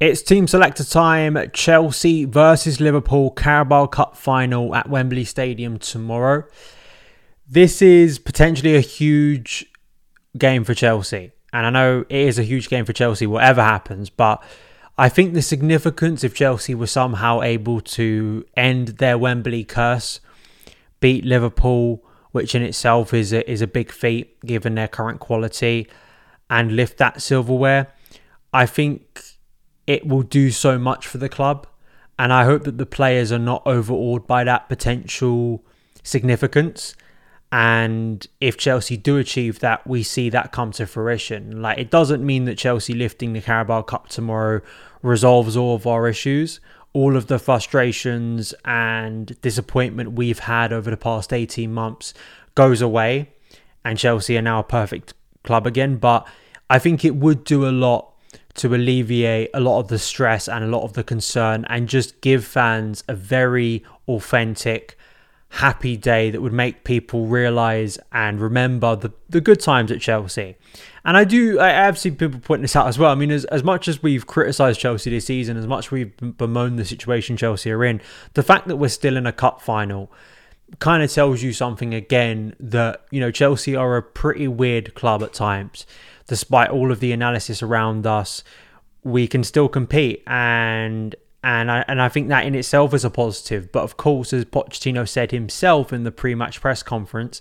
It's team selector time. Chelsea versus Liverpool Carabao Cup final at Wembley Stadium tomorrow. This is potentially a huge game for Chelsea. And I know it is a huge game for Chelsea, whatever happens, but I think the significance if Chelsea were somehow able to end their Wembley curse, beat Liverpool, which in itself is a, is a big feat given their current quality, and lift that silverware, I think it will do so much for the club. And I hope that the players are not overawed by that potential significance. And if Chelsea do achieve that, we see that come to fruition. Like, it doesn't mean that Chelsea lifting the Carabao Cup tomorrow resolves all of our issues. All of the frustrations and disappointment we've had over the past 18 months goes away. And Chelsea are now a perfect club again. But I think it would do a lot to alleviate a lot of the stress and a lot of the concern and just give fans a very authentic, happy day that would make people realize and remember the, the good times at Chelsea. And I do, I have seen people pointing this out as well. I mean, as, as much as we've criticized Chelsea this season, as much as we've bemoaned the situation Chelsea are in, the fact that we're still in a cup final kind of tells you something again that, you know, Chelsea are a pretty weird club at times despite all of the analysis around us, we can still compete and and I, and I think that in itself is a positive. But of course, as Pochettino said himself in the pre-match press conference,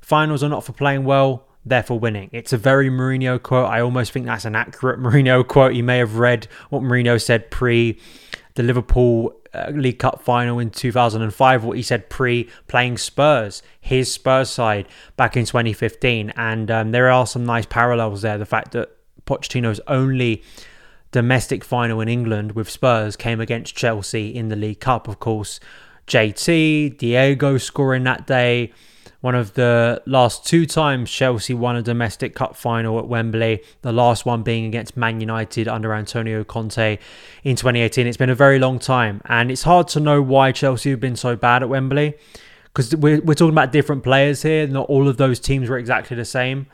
finals are not for playing well, they're for winning. It's a very Mourinho quote. I almost think that's an accurate Mourinho quote. You may have read what Mourinho said pre the Liverpool uh, League Cup final in 2005, what he said pre playing Spurs, his Spurs side back in 2015. And um, there are some nice parallels there. The fact that Pochettino's only domestic final in England with Spurs came against Chelsea in the League Cup, of course. JT, Diego scoring that day. One of the last two times Chelsea won a domestic cup final at Wembley, the last one being against Man United under Antonio Conte in 2018. It's been a very long time, and it's hard to know why Chelsea have been so bad at Wembley because we're, we're talking about different players here. Not all of those teams were exactly the same.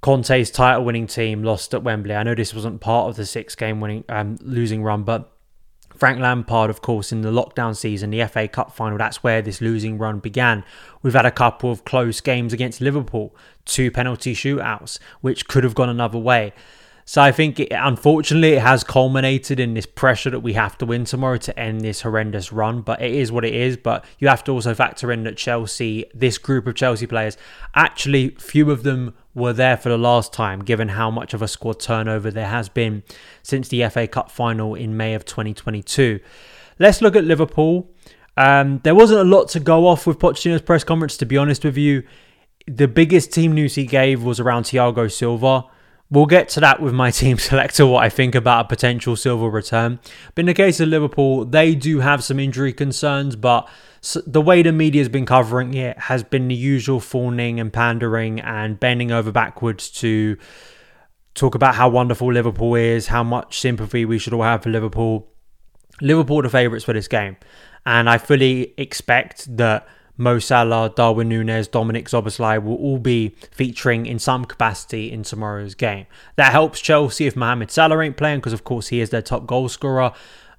Conte's title winning team lost at Wembley. I know this wasn't part of the six game winning um, losing run, but Frank Lampard, of course, in the lockdown season, the FA Cup final, that's where this losing run began. We've had a couple of close games against Liverpool, two penalty shootouts, which could have gone another way. So I think, it, unfortunately, it has culminated in this pressure that we have to win tomorrow to end this horrendous run. But it is what it is. But you have to also factor in that Chelsea, this group of Chelsea players, actually, few of them were there for the last time, given how much of a squad turnover there has been since the FA Cup final in May of 2022. Let's look at Liverpool. Um, there wasn't a lot to go off with Pochettino's press conference, to be honest with you. The biggest team news he gave was around Thiago Silva. We'll get to that with my team selector, what I think about a potential Silva return. But in the case of Liverpool, they do have some injury concerns, but the way the media has been covering it has been the usual fawning and pandering and bending over backwards to talk about how wonderful Liverpool is, how much sympathy we should all have for Liverpool. Liverpool are the favourites for this game. And I fully expect that Mo Salah, Darwin Nunez, Dominic Szoboszlai will all be featuring in some capacity in tomorrow's game. That helps Chelsea if Mohamed Salah ain't playing because, of course, he is their top goal scorer.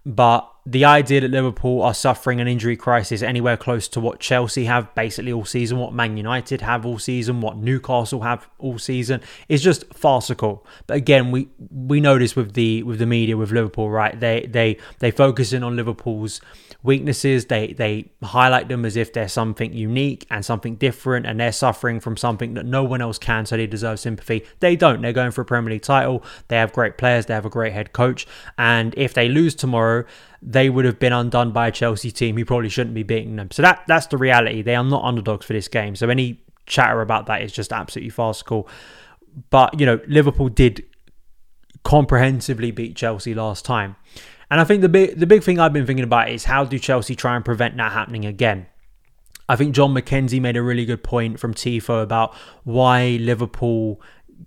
But the idea that Liverpool are suffering an injury crisis anywhere close to what Chelsea have basically all season, what Man United have all season, what Newcastle have all season is just farcical. But again, we we know this with the with the media with Liverpool, right? They they they focus in on Liverpool's weaknesses. They they highlight them as if they're something unique and something different, and they're suffering from something that no one else can, so they deserve sympathy. They don't. They're going for a Premier League title. They have great players. They have a great head coach, and if they lose tomorrow, they would have been undone by a Chelsea team who probably shouldn't be beating them. So that that's the reality. They are not underdogs for this game. So any chatter about that is just absolutely farcical. But you know, Liverpool did comprehensively beat Chelsea last time. And I think the big the big thing I've been thinking about is how do Chelsea try and prevent that happening again? I think John McKenzie made a really good point from Tifo about why Liverpool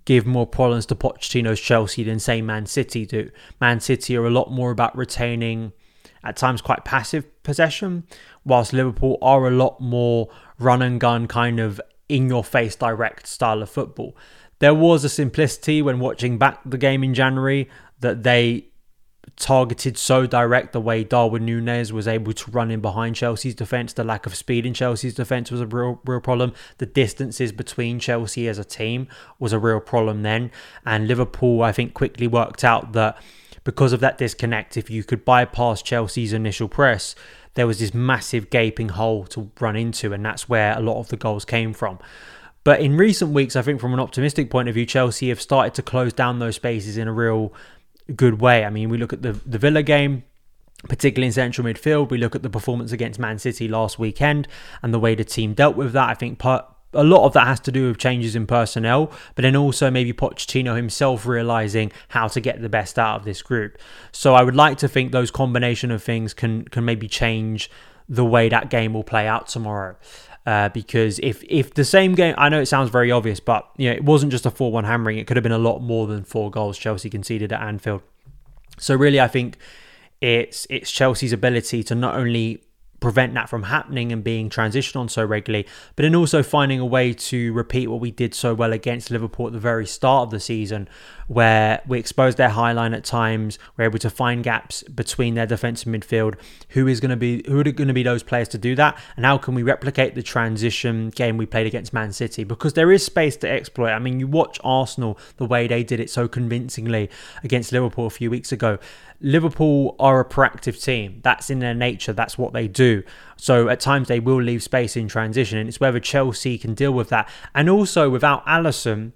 give more problems to Pochettino's Chelsea than say Man City do. Man City are a lot more about retaining at times quite passive possession, whilst Liverpool are a lot more run and gun kind of in your face direct style of football. There was a simplicity when watching back the game in January that they targeted so direct the way Darwin Nunez was able to run in behind Chelsea's defence. The lack of speed in Chelsea's defence was a real, real problem. The distances between Chelsea as a team was a real problem then. And Liverpool, I think, quickly worked out that because of that disconnect, if you could bypass Chelsea's initial press, there was this massive gaping hole to run into, and that's where a lot of the goals came from. But in recent weeks, I think from an optimistic point of view, Chelsea have started to close down those spaces in a real good way. I mean, we look at the, the Villa game, particularly in central midfield. We look at the performance against Man City last weekend and the way the team dealt with that. I think part, a lot of that has to do with changes in personnel, but then also maybe Pochettino himself realizing how to get the best out of this group. So I would like to think those combination of things can can maybe change the way that game will play out tomorrow. Uh, because if if the same game, I know it sounds very obvious, but you know it wasn't just a four-one hammering. It could have been a lot more than four goals Chelsea conceded at Anfield. So really, I think it's it's Chelsea's ability to not only prevent that from happening and being transitioned on so regularly, but then also finding a way to repeat what we did so well against Liverpool at the very start of the season, where we exposed their high line at times, we're able to find gaps between their defensive midfield. Who is going to be who are going to be those players to do that, and how can we replicate the transition game we played against Man City? Because there is space to exploit. I mean, you watch Arsenal the way they did it so convincingly against Liverpool a few weeks ago. Liverpool are a proactive team. That's in their nature. That's what they do. So at times they will leave space in transition, and it's whether Chelsea can deal with that. And also without Alisson,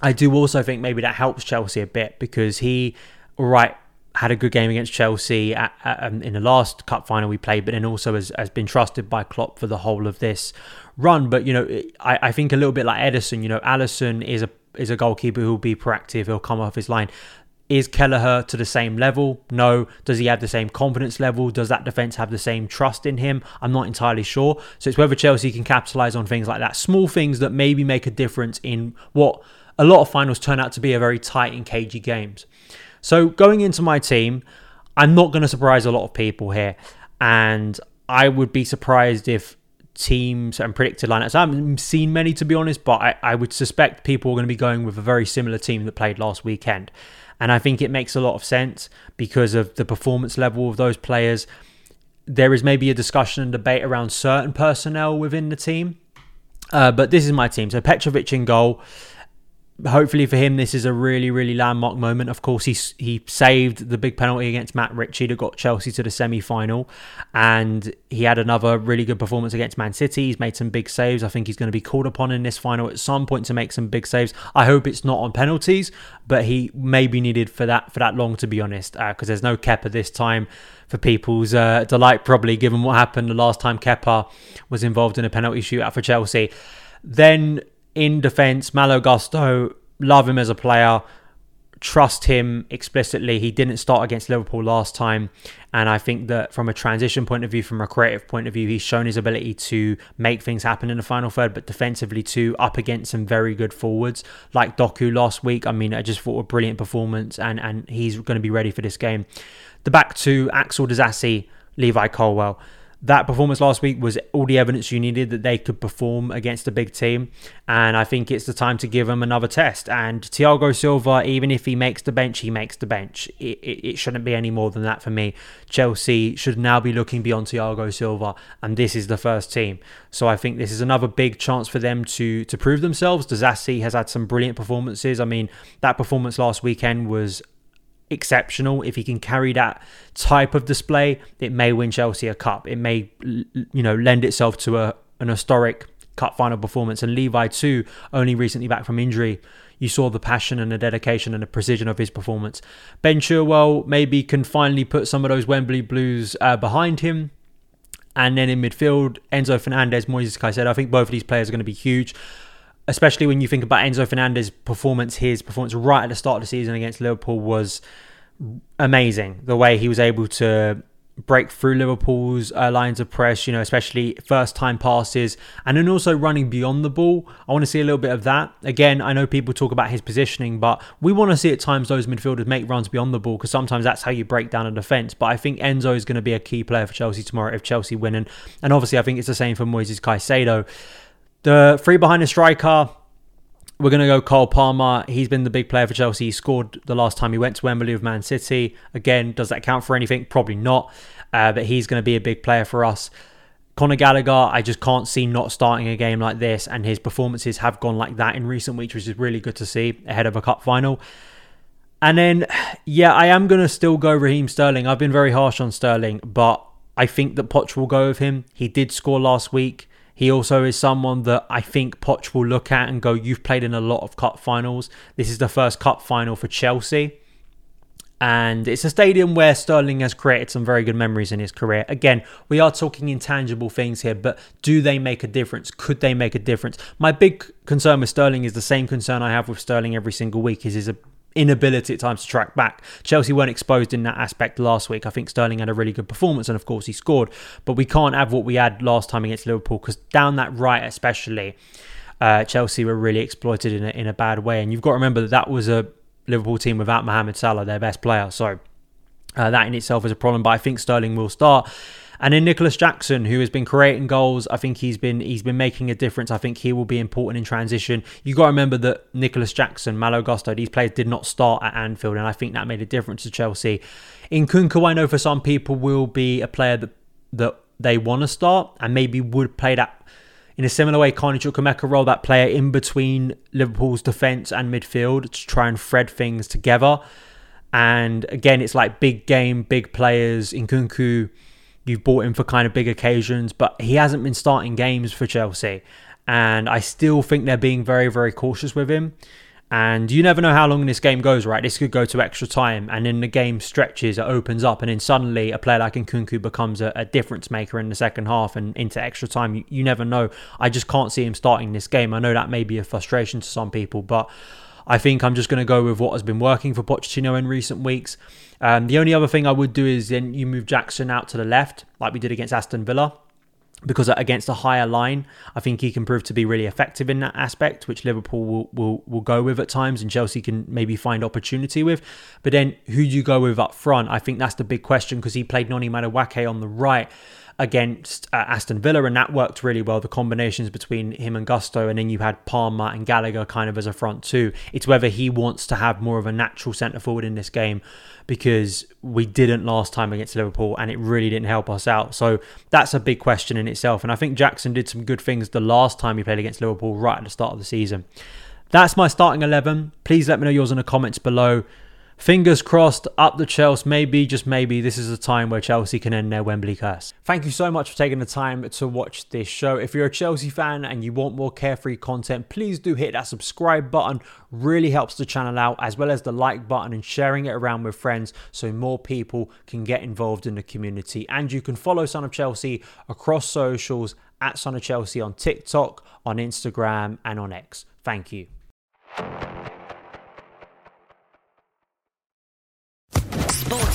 I do also think maybe that helps Chelsea a bit because he, right, had a good game against Chelsea at, at, um, in the last cup final we played, but then also has, has been trusted by Klopp for the whole of this run. But you know, I, I think a little bit like Ederson, you know, Alisson is a is a goalkeeper who will be proactive. He'll come off his line. Is Kelleher to the same level? No. Does he have the same confidence level? Does that defence have the same trust in him? I'm not entirely sure. So it's whether Chelsea can capitalise on things like that. Small things that maybe make a difference in what a lot of finals turn out to be a very tight and cagey games. So going into my team, I'm not going to surprise a lot of people here. And I would be surprised if teams and predicted lineups. I haven't seen many to be honest, but I, I would suspect people are going to be going with a very similar team that played last weekend. And I think it makes a lot of sense because of the performance level of those players. There is maybe a discussion and debate around certain personnel within the team. Uh, but this is my team. So Petrovic in goal hopefully for him, this is a really, really landmark moment. Of course, he he saved the big penalty against Matt Ritchie that got Chelsea to the semi final, and he had another really good performance against Man City. He's made some big saves. I think he's going to be called upon in this final at some point to make some big saves. I hope it's not on penalties, but he may be needed for that for that long, to be honest, because uh, there's no Kepa this time for people's uh, delight, probably given what happened the last time Kepa was involved in a penalty shootout for Chelsea. Then in defence, Malo Gusto, love him as a player. trust him explicitly. He didn't start against Liverpool last time. And I think that from a transition point of view, from a creative point of view, he's shown his ability to make things happen in the final third, but defensively too, up against some very good forwards like Doku last week. I mean, I just thought a brilliant performance, and, and he's going to be ready for this game. The back two, Axel Disasi, Levi Colwill that performance last week was all the evidence you needed that they could perform against a big team. And I think it's the time to give them another test. And Thiago Silva, even if he makes the bench, he makes the bench. It, it, it, shouldn't be any more than that for me. Chelsea should now be looking beyond Thiago Silva, and this is the first team. So I think this is another big chance for them to to prove themselves. Disasi has had some brilliant performances. I mean, that performance last weekend was exceptional. If he can carry that type of display, it may win Chelsea a cup. It may, you know, lend itself to a an historic cup final performance. And Levi too, only recently back from injury. You saw the passion and the dedication and the precision of his performance. Ben Chilwell maybe can finally put some of those Wembley Blues uh, behind him. And then in midfield, Enzo Fernandez, Moises Caicedo. I think both of these players are going to be huge especially when you think about Enzo Fernandez's performance, his performance right at the start of the season against Liverpool was amazing. The way he was able to break through Liverpool's uh, lines of press, you know, especially first time passes, and then also running beyond the ball. I want to see a little bit of that. Again, I know people talk about his positioning, but we want to see at times those midfielders make runs beyond the ball because sometimes that's how you break down a defence. But I think Enzo is going to be a key player for Chelsea tomorrow if Chelsea win. And, and obviously, I think it's the same for Moises Caicedo. The three behind the striker, we're going to go Cole Palmer. He's been the big player for Chelsea. He scored the last time he went to Wembley with Man City. Again, does that count for anything? Probably not. Uh, but he's going to be a big player for us. Conor Gallagher, I just can't see not starting a game like this, and his performances have gone like that in recent weeks, which is really good to see ahead of a cup final. And then, yeah, I am going to still go Raheem Sterling. I've been very harsh on Sterling, but I think that Poch will go with him. He did score last week. He also is someone that I think Poch will look at and go, You've played in a lot of cup finals. This is the first cup final for Chelsea. And it's a stadium where Sterling has created some very good memories in his career. Again, we are talking intangible things here, but do they make a difference? Could they make a difference? My big concern with Sterling is the same concern I have with Sterling every single week is his inability at times to track back. Chelsea weren't exposed in that aspect last week. I think Sterling had a really good performance and of course he scored, but we can't have what we had last time against Liverpool because down that right especially, uh, Chelsea were really exploited in a, in a bad way. And you've got to remember that that was a Liverpool team without Mohamed Salah, their best player. So uh, that in itself is a problem, but I think Sterling will start. And then Nicolas Jackson, who has been creating goals, I think he's been he's been making a difference. I think he will be important in transition. You got to remember that Nicolas Jackson, Malo Gusto, these players did not start at Anfield, and I think that made a difference to Chelsea. Nkunku, I know for some people will be a player that that they want to start and maybe would play that in a similar way, Carney Chukwuemeka role that player in between Liverpool's defence and midfield to try and thread things together. And again, it's like big game, big players. Nkunku You've bought him for kind of big occasions, but he hasn't been starting games for Chelsea. And I still think they're being very, very cautious with him. And you never know how long this game goes, right? This could go to extra time, and then the game stretches, it opens up, and then suddenly a player like Nkunku becomes a, a difference maker in the second half and into extra time. You, you never know. I just can't see him starting this game. I know that may be a frustration to some people, but I think I'm just going to go with what has been working for Pochettino in recent weeks. Um, the only other thing I would do is then you move Jackson out to the left, like we did against Aston Villa. Because against a higher line, I think he can prove to be really effective in that aspect, which Liverpool will, will, will go with at times and Chelsea can maybe find opportunity with. But then who do you go with up front? I think that's the big question because he played Noni Madueke on the right against uh, Aston Villa, and that worked really well. The combinations between him and Gusto, and then you had Palmer and Gallagher kind of as a front two. It's whether he wants to have more of a natural centre forward in this game because we didn't last time against Liverpool and it really didn't help us out. So that's a big question in itself. And I think Jackson did some good things the last time he played against Liverpool right at the start of the season. That's my starting 11. Please let me know yours in the comments below. Fingers crossed, up the Chelsea. Maybe, just maybe, this is a time where Chelsea can end their Wembley curse. Thank you so much for taking the time to watch this show. If you're a Chelsea fan and you want more carefree content, please do hit that subscribe button. Really helps the channel out, as well as the like button and sharing it around with friends so more people can get involved in the community. And you can follow Son of Chelsea across socials at Son of Chelsea on TikTok, on Instagram, and on X. Thank you.